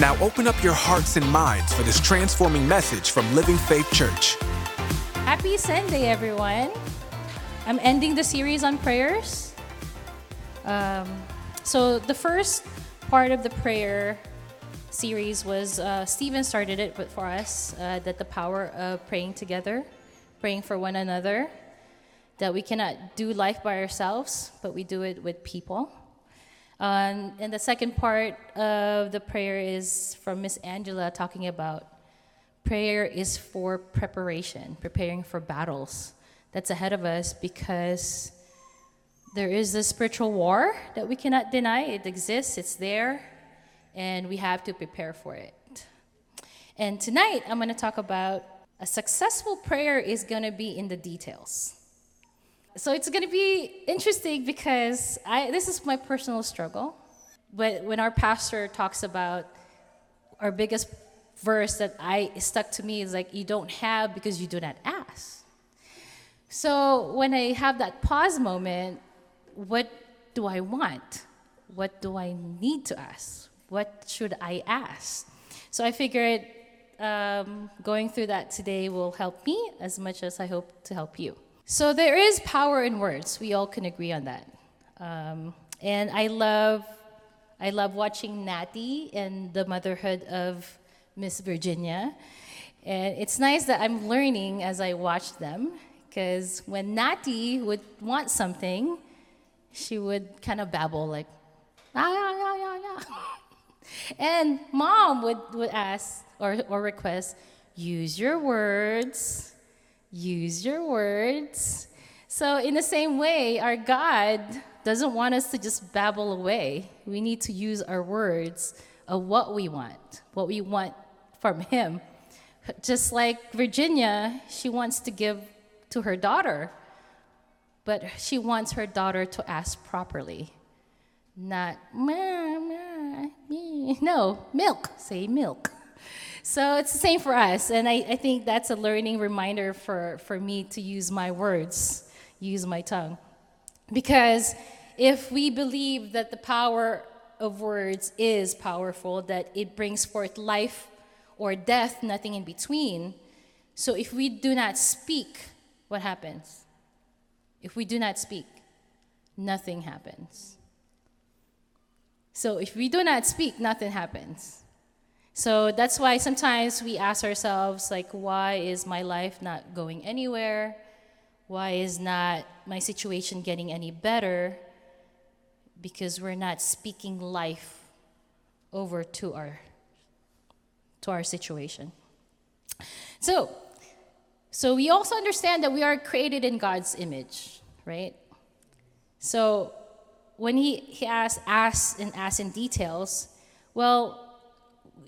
Now open up your hearts and minds for this transforming message from Living Faith Church. Happy Sunday, everyone. I'm ending the series on prayers. Um, so, the first part of the prayer series was uh, Stephen started it for us uh, that the power of praying together, praying for one another, that we cannot do life by ourselves, but we do it with people. Um, and the second part of the prayer is from Miss Angela talking about prayer is for preparation, preparing for battles that's ahead of us because there is a spiritual war that we cannot deny. It exists, it's there, and we have to prepare for it. And tonight, I'm going to talk about a successful prayer is going to be in the details. So it's going to be interesting because I, this is my personal struggle. But when our pastor talks about our biggest verse that I stuck to me is like, you don't have because you do not ask. So when I have that pause moment, what do I want? What do I need to ask? What should I ask? So I figured um, going through that today will help me as much as I hope to help you. So there is power in words. We all can agree on that. Um, and I love, I love watching Natty and the motherhood of Miss Virginia. And it's nice that I'm learning as I watch them, because when Natty would want something, she would kind of babble like, ah, yeah, yeah, yeah, yeah. and mom would, would ask or, or request, use your words use your words. So, in the same way, our God doesn't want us to just babble away. We need to use our words of what we want, what we want from Him. Just like Virginia, she wants to give to her daughter, but she wants her daughter to ask properly. Not, ma, ma, me. No, milk. Say milk. So it's the same for us. And I, I think that's a learning reminder for, for me to use my words, use my tongue. Because if we believe that the power of words is powerful, that it brings forth life or death, nothing in between. So if we do not speak, what happens? If we do not speak, nothing happens. So if we do not speak, nothing happens. So that's why sometimes we ask ourselves, like, why is my life not going anywhere? Why is not my situation getting any better? Because we're not speaking life over to our to our situation. So, so we also understand that we are created in God's image, right? So when he, he asks, asks and asks in details, well,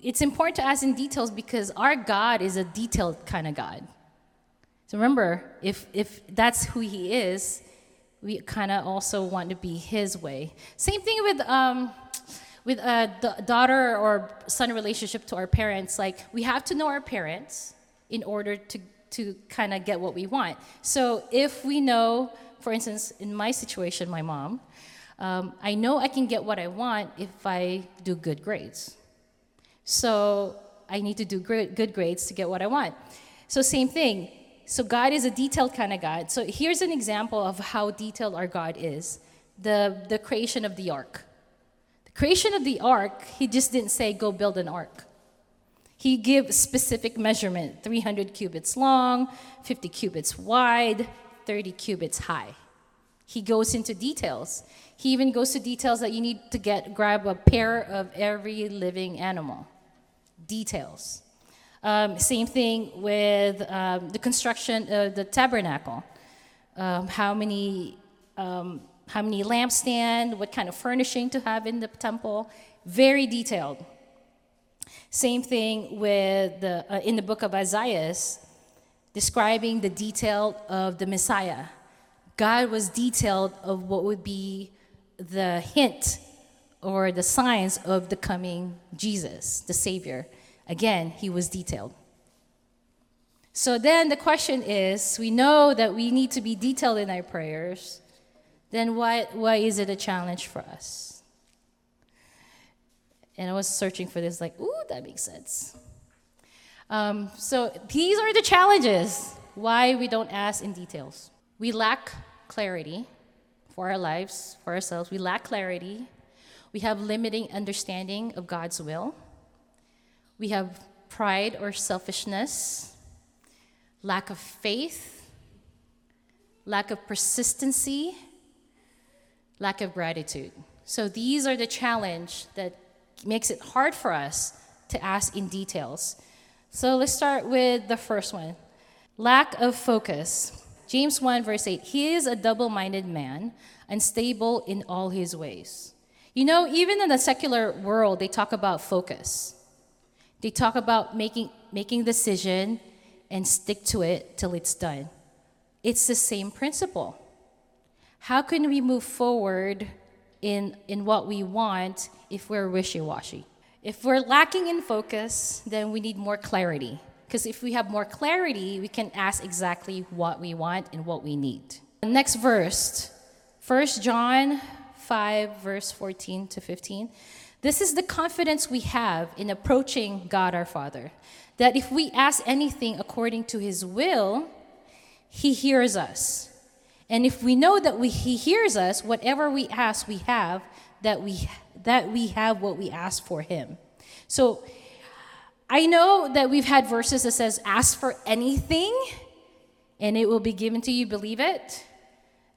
it's important to ask in details because our God is a detailed kind of God. So remember, if, if that's who He is, we kind of also want to be His way. Same thing with, um, with a d- daughter or son relationship to our parents. Like, we have to know our parents in order to, to kind of get what we want. So if we know, for instance, in my situation, my mom, um, I know I can get what I want if I do good grades. So I need to do good grades to get what I want. So, same thing. So, God is a detailed kind of God. So, here's an example of how detailed our God is the, the creation of the ark. The creation of the ark, He just didn't say, go build an ark. He gives specific measurement 300 cubits long, 50 cubits wide, 30 cubits high. He goes into details. He even goes to details that you need to get grab a pair of every living animal. Details. Um, same thing with um, the construction of the tabernacle. Um, how many um, how many lampstand, what kind of furnishing to have in the temple, very detailed. Same thing with the, uh, in the book of Isaiah, describing the detail of the Messiah. God was detailed of what would be the hint or the signs of the coming Jesus, the Savior. Again, he was detailed. So then the question is we know that we need to be detailed in our prayers. Then why, why is it a challenge for us? And I was searching for this, like, ooh, that makes sense. Um, so these are the challenges why we don't ask in details. We lack clarity for our lives, for ourselves. We lack clarity. We have limiting understanding of God's will. We have pride or selfishness, lack of faith, lack of persistency, lack of gratitude. So these are the challenge that makes it hard for us to ask in details. So let's start with the first one lack of focus. James 1, verse 8 He is a double minded man, unstable in all his ways. You know, even in the secular world, they talk about focus. They talk about making, making decision and stick to it till it's done. It's the same principle. How can we move forward in, in what we want if we're wishy washy? If we're lacking in focus, then we need more clarity. Because if we have more clarity, we can ask exactly what we want and what we need. The Next verse, 1 John 5, verse 14 to 15. This is the confidence we have in approaching God our Father that if we ask anything according to his will, he hears us. And if we know that we, he hears us, whatever we ask, we have, that we that we have what we ask for him. So I know that we've had verses that says ask for anything and it will be given to you, believe it.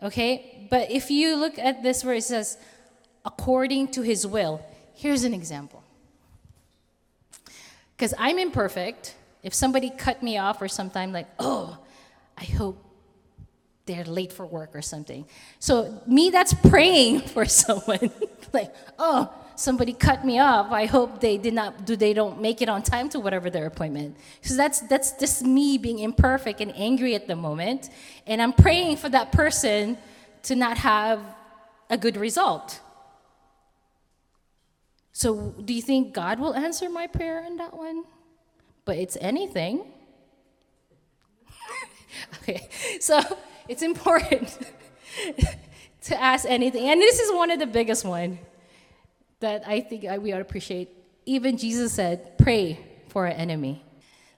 Okay? But if you look at this where it says according to his will, here's an example. Cuz I'm imperfect. If somebody cut me off or something like, "Oh, I hope they're late for work or something. So me that's praying for someone like, oh, somebody cut me off. I hope they did not do they don't make it on time to whatever their appointment. So that's that's just me being imperfect and angry at the moment, and I'm praying for that person to not have a good result. So do you think God will answer my prayer in that one? But it's anything. okay. So it's important to ask anything. And this is one of the biggest one that I think we ought to appreciate. Even Jesus said, pray for our enemy.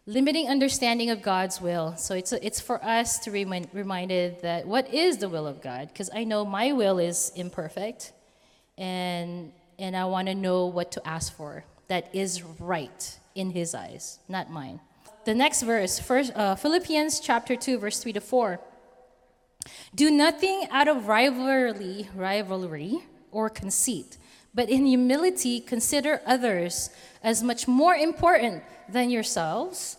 Limiting understanding of God's will. So it's, it's for us to remind reminded that what is the will of God? Because I know my will is imperfect, and, and I want to know what to ask for that is right in His eyes, not mine. The next verse, first, uh, Philippians chapter 2, verse 3 to 4. Do nothing out of rivalry, rivalry or conceit, but in humility consider others as much more important than yourselves.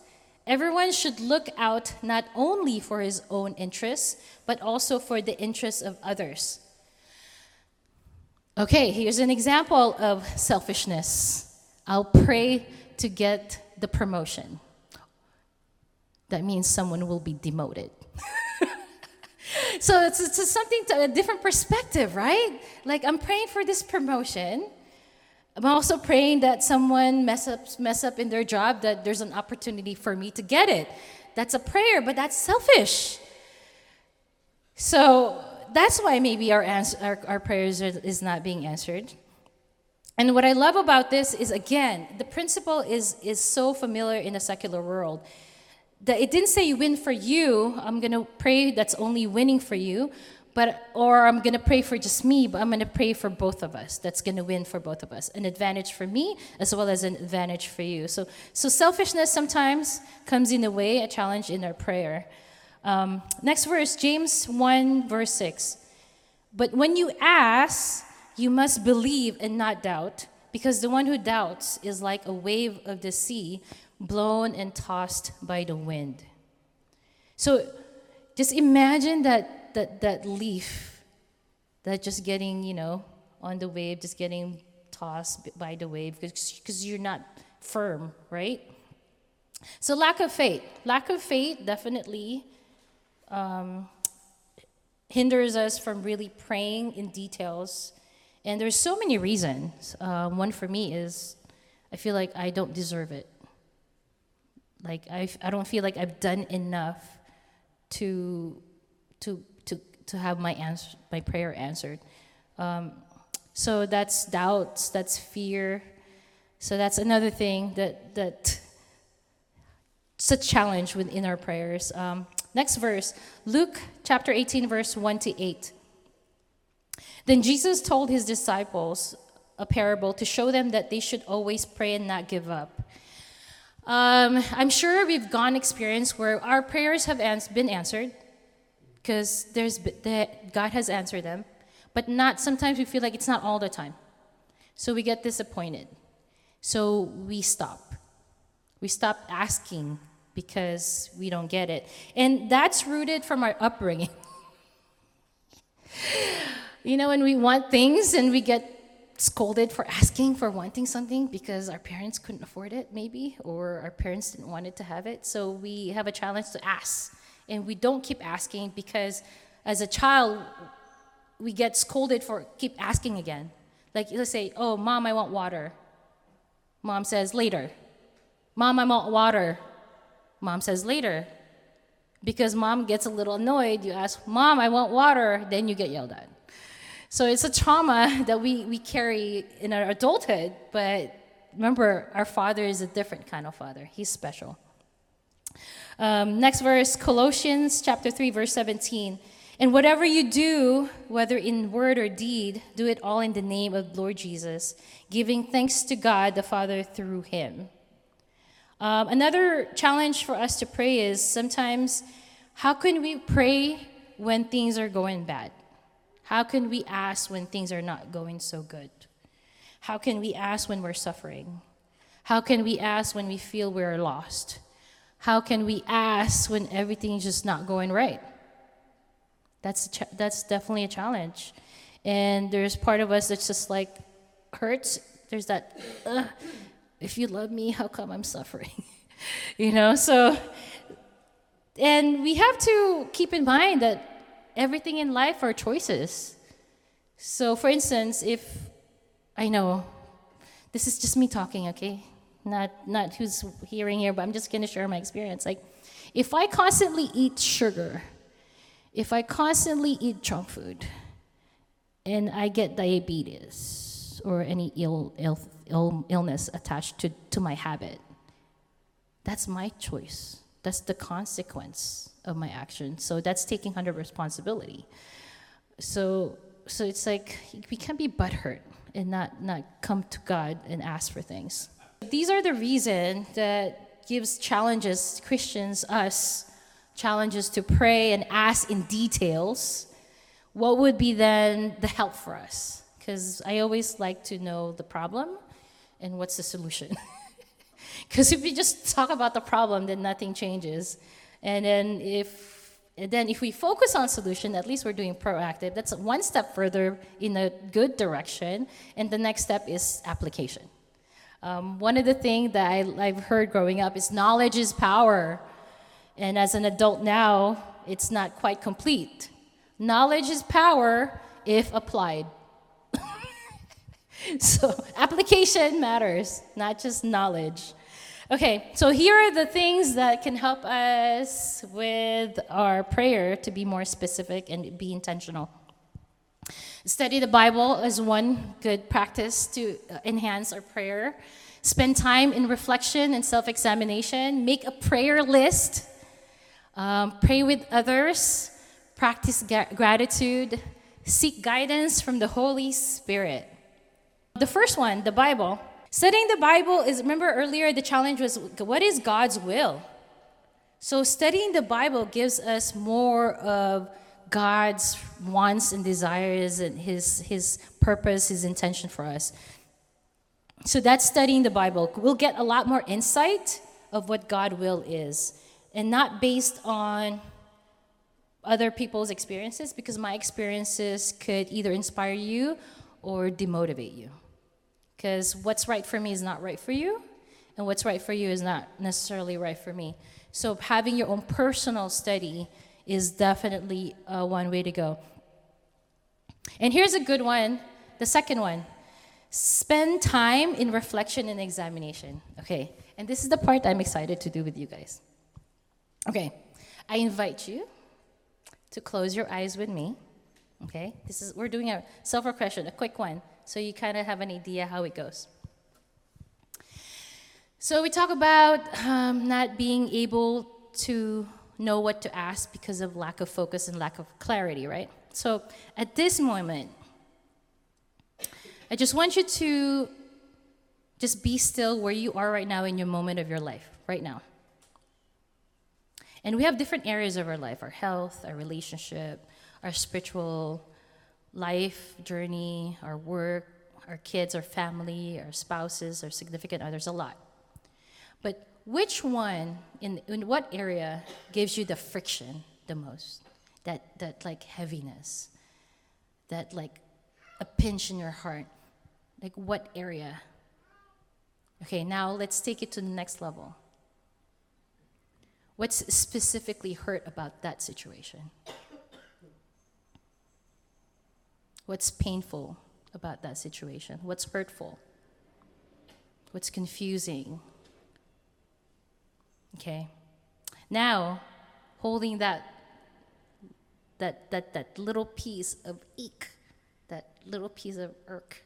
Everyone should look out not only for his own interests, but also for the interests of others. Okay, here's an example of selfishness. I'll pray to get the promotion. That means someone will be demoted. so it's, it's something to a different perspective, right? Like I'm praying for this promotion. I'm also praying that someone mess up mess up in their job that there's an opportunity for me to get it. That's a prayer, but that's selfish. So that's why maybe our answer, our, our prayers are, is not being answered. And what I love about this is again, the principle is is so familiar in the secular world that it didn't say win for you. I'm going to pray that's only winning for you, but or I'm going to pray for just me, but I'm going to pray for both of us. That's going to win for both of us. An advantage for me as well as an advantage for you. So so selfishness sometimes comes in the way, a challenge in our prayer. Um, next verse, James 1, verse 6. But when you ask, you must believe and not doubt, because the one who doubts is like a wave of the sea blown and tossed by the wind. So just imagine that, that, that leaf that just getting, you know, on the wave, just getting tossed by the wave because you're not firm, right? So, lack of faith. Lack of faith definitely um, hinders us from really praying in details. And there's so many reasons. Um, one for me is I feel like I don't deserve it. Like I, I don't feel like I've done enough to to to to have my answer, my prayer answered. Um, so that's doubts, that's fear. So that's another thing that that it's a challenge within our prayers. Um, next verse, Luke chapter 18, verse 1 to 8. Then Jesus told his disciples a parable to show them that they should always pray and not give up. Um, I'm sure we've gone experience where our prayers have ans- been answered because there's that God has answered them, but not sometimes we feel like it's not all the time. So we get disappointed. So we stop. We stop asking because we don't get it. And that's rooted from our upbringing. you know, when we want things and we get scolded for asking for wanting something because our parents couldn't afford it, maybe, or our parents didn't want it to have it. So we have a challenge to ask. And we don't keep asking because as a child, we get scolded for keep asking again. Like, let's say, oh, mom, I want water. Mom says, later. Mom, I want water. Mom says, later. Because mom gets a little annoyed, you ask, Mom, I want water, then you get yelled at. So it's a trauma that we, we carry in our adulthood, but remember, our father is a different kind of father. He's special. Um, next verse, Colossians chapter 3, verse 17. And whatever you do, whether in word or deed, do it all in the name of Lord Jesus, giving thanks to God the Father through him. Um, another challenge for us to pray is sometimes how can we pray when things are going bad? How can we ask when things are not going so good? How can we ask when we're suffering? How can we ask when we feel we're lost? How can we ask when everything's just not going right? That's, that's definitely a challenge. And there's part of us that's just like hurts. There's that, if you love me, how come I'm suffering? you know, so, and we have to keep in mind that everything in life are choices. So, for instance, if I know this is just me talking, okay? Not not who's hearing here, but I'm just to share my experience. Like, if I constantly eat sugar, if I constantly eat junk food, and I get diabetes or any ill, Ill, Ill, illness attached to, to my habit, that's my choice. That's the consequence of my action. So that's taking 100 responsibility. So so it's like we can't be butthurt and not not come to God and ask for things. These are the reason that gives challenges Christians us challenges to pray and ask in details. What would be then the help for us? Because I always like to know the problem and what's the solution. Because if we just talk about the problem, then nothing changes. And then if then if we focus on solution, at least we're doing proactive. That's one step further in a good direction. And the next step is application. Um, one of the things that I, I've heard growing up is knowledge is power. And as an adult now, it's not quite complete. Knowledge is power if applied. so application matters, not just knowledge. Okay, so here are the things that can help us with our prayer to be more specific and be intentional. Study the Bible is one good practice to enhance our prayer. Spend time in reflection and self examination. Make a prayer list. Um, pray with others. Practice gratitude. Seek guidance from the Holy Spirit. The first one, the Bible. Studying the Bible is, remember earlier, the challenge was what is God's will? So, studying the Bible gives us more of God's wants and desires and his, his purpose, his intention for us. So, that's studying the Bible. We'll get a lot more insight of what God will is and not based on other people's experiences because my experiences could either inspire you or demotivate you because what's right for me is not right for you, and what's right for you is not necessarily right for me. So having your own personal study is definitely uh, one way to go. And here's a good one the second one spend time in reflection and examination. Okay, and this is the part I'm excited to do with you guys. Okay, I invite you to close your eyes with me. Okay, this is we're doing a self-reflection, a quick one, so you kind of have an idea how it goes. So we talk about um, not being able to know what to ask because of lack of focus and lack of clarity, right? So at this moment, I just want you to just be still where you are right now in your moment of your life, right now. And we have different areas of our life our health, our relationship, our spiritual life journey, our work, our kids, our family, our spouses, our significant others, a lot. But which one, in, in what area, gives you the friction the most? That, that like heaviness, that like a pinch in your heart. Like what area? Okay, now let's take it to the next level. What's specifically hurt about that situation? What's painful about that situation? What's hurtful? What's confusing? Okay. Now, holding that that that that little piece of eek, that little piece of irk.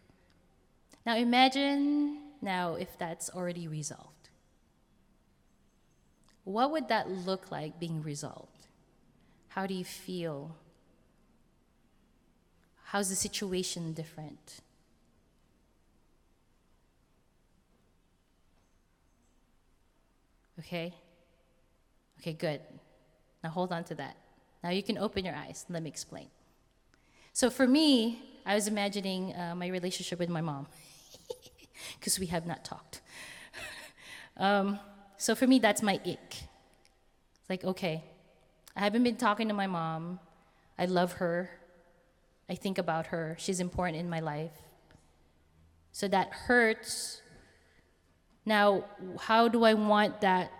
Now imagine now if that's already resolved. What would that look like being resolved? How do you feel? How's the situation different? Okay? Okay, good. Now hold on to that. Now you can open your eyes. Let me explain. So for me, I was imagining uh, my relationship with my mom because we have not talked. um, so for me, that's my ick. It's like, okay, I haven't been talking to my mom. I love her. I think about her. She's important in my life. So that hurts now, how do I want that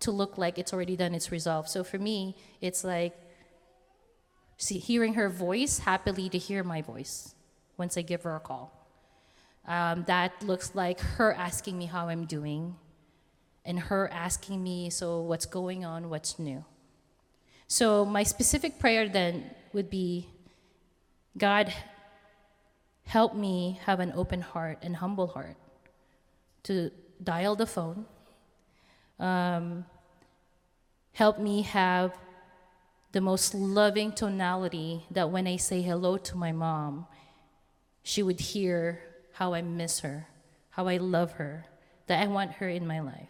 to look like it's already done, it's resolved? So for me, it's like see, hearing her voice, happily to hear my voice once I give her a call. Um, that looks like her asking me how I'm doing and her asking me, so what's going on, what's new. So my specific prayer then would be God, help me have an open heart and humble heart to dial the phone, um, help me have the most loving tonality that when I say hello to my mom, she would hear how I miss her, how I love her, that I want her in my life.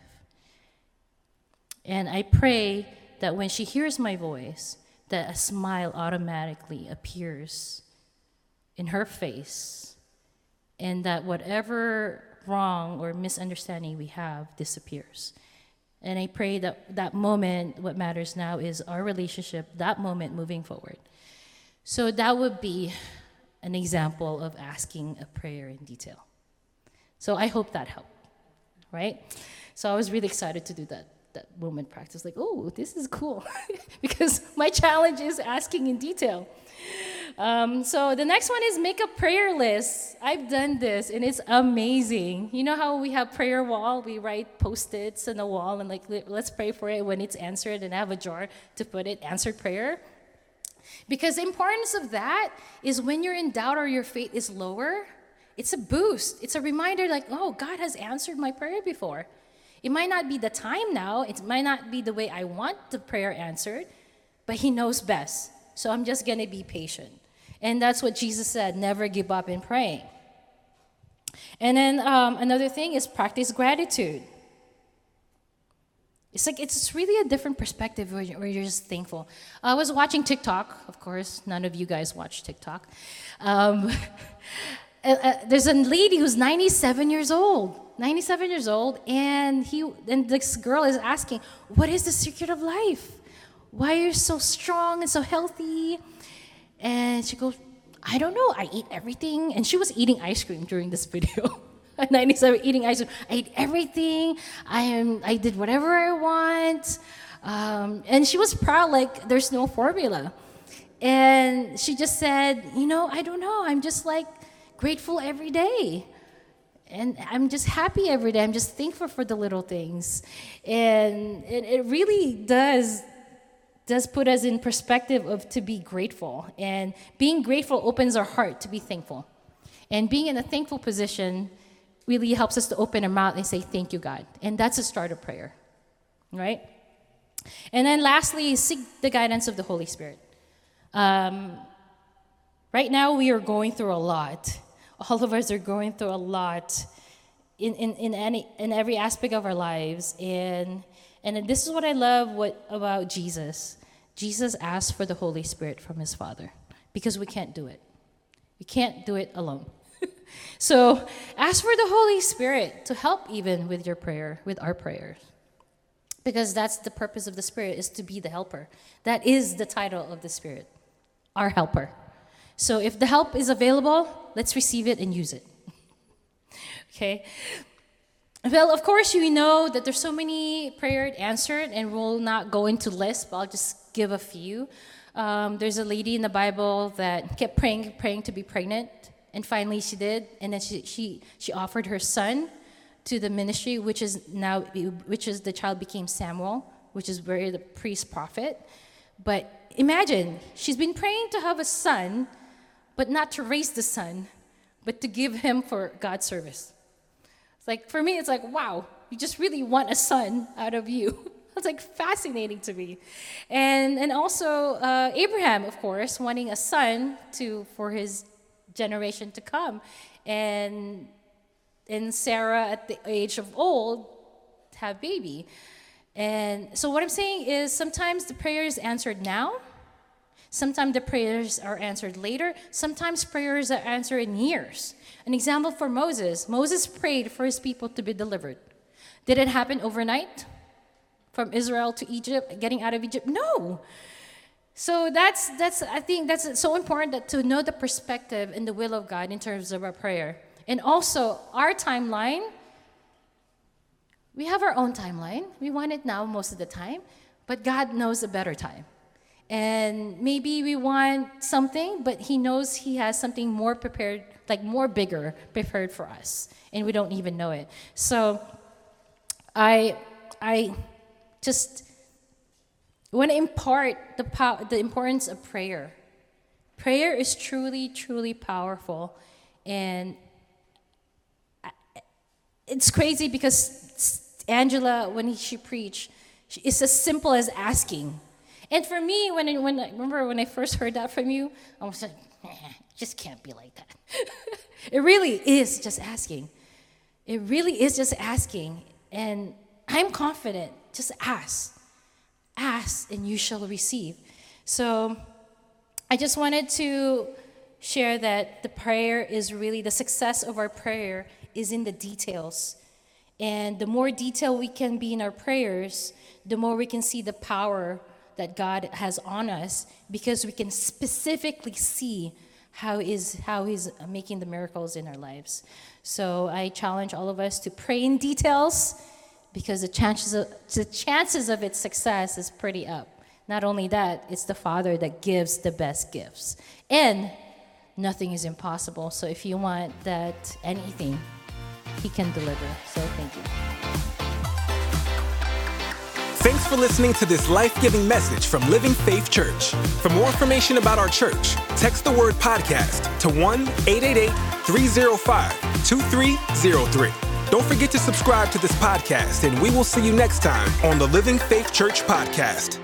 And I pray that when she hears my voice, that a smile automatically appears in her face, and that whatever wrong or misunderstanding we have disappears. And I pray that that moment, what matters now is our relationship, that moment moving forward. So that would be an example of asking a prayer in detail. So I hope that helped, right? So I was really excited to do that that moment practice. Like, oh, this is cool, because my challenge is asking in detail. Um, so the next one is make a prayer list. I've done this and it's amazing. You know how we have prayer wall? We write post-its on the wall and like let's pray for it when it's answered and I have a jar to put it answered prayer. Because the importance of that is when you're in doubt or your faith is lower, it's a boost. It's a reminder like, oh, God has answered my prayer before. It might not be the time now, it might not be the way I want the prayer answered, but He knows best. So I'm just going to be patient. And that's what Jesus said never give up in praying. And then um, another thing is practice gratitude. It's like it's really a different perspective where you're just thankful. I was watching TikTok, of course. None of you guys watch TikTok. Um, uh, uh, there's a lady who's 97 years old, 97 years old, and he and this girl is asking, "What is the secret of life? Why are you so strong and so healthy?" And she goes, I don't know, I eat everything. And she was eating ice cream during this video. 97 eating ice cream. I ate everything. I am. I did whatever I want. Um, and she was proud, like there's no formula. And she just said, you know, I don't know. I'm just like grateful every day. And I'm just happy every day. I'm just thankful for the little things. And it really does does put us in perspective of to be grateful. And being grateful opens our heart to be thankful. And being in a thankful position really helps us to open our mouth and say, Thank you, God. And that's a start of prayer, right? And then lastly, seek the guidance of the Holy Spirit. Um, right now, we are going through a lot. All of us are going through a lot in, in, in, any, in every aspect of our lives. And, and this is what I love what, about Jesus. Jesus asked for the Holy Spirit from his Father because we can't do it. We can't do it alone. so ask for the Holy Spirit to help even with your prayer, with our prayers because that's the purpose of the spirit is to be the helper that is the title of the spirit our helper so if the help is available let's receive it and use it okay well of course you know that there's so many prayers answered and we'll not go into lists but i'll just give a few um, there's a lady in the bible that kept praying praying to be pregnant and finally she did and then she, she, she offered her son to the ministry, which is now, which is the child became Samuel, which is where the priest prophet. But imagine, she's been praying to have a son, but not to raise the son, but to give him for God's service. It's like, for me, it's like, wow, you just really want a son out of you. It's like fascinating to me. And, and also, uh, Abraham, of course, wanting a son to, for his generation to come. And and Sarah at the age of old have baby. And so what I'm saying is sometimes the prayer is answered now. Sometimes the prayers are answered later. Sometimes prayers are answered in years. An example for Moses Moses prayed for his people to be delivered. Did it happen overnight? From Israel to Egypt, getting out of Egypt? No. So that's, that's I think that's so important that to know the perspective and the will of God in terms of our prayer. And also, our timeline, we have our own timeline. We want it now most of the time, but God knows a better time. And maybe we want something, but He knows He has something more prepared, like more bigger, prepared for us, and we don't even know it. So, I, I just want to impart the, pow- the importance of prayer. Prayer is truly, truly powerful, and it's crazy because Angela, when she preached, it's as simple as asking. And for me, when I, when I remember when I first heard that from you, I was like, eh, just can't be like that. it really is just asking. It really is just asking. And I'm confident. Just ask. Ask and you shall receive. So I just wanted to share that the prayer is really the success of our prayer is in the details. And the more detail we can be in our prayers, the more we can see the power that God has on us because we can specifically see how is how he's making the miracles in our lives. So I challenge all of us to pray in details because the chances of, the chances of its success is pretty up. Not only that, it's the Father that gives the best gifts. And nothing is impossible. So if you want that anything, he can deliver. So thank you. Thanks for listening to this life giving message from Living Faith Church. For more information about our church, text the word podcast to 1 888 305 2303. Don't forget to subscribe to this podcast, and we will see you next time on the Living Faith Church podcast.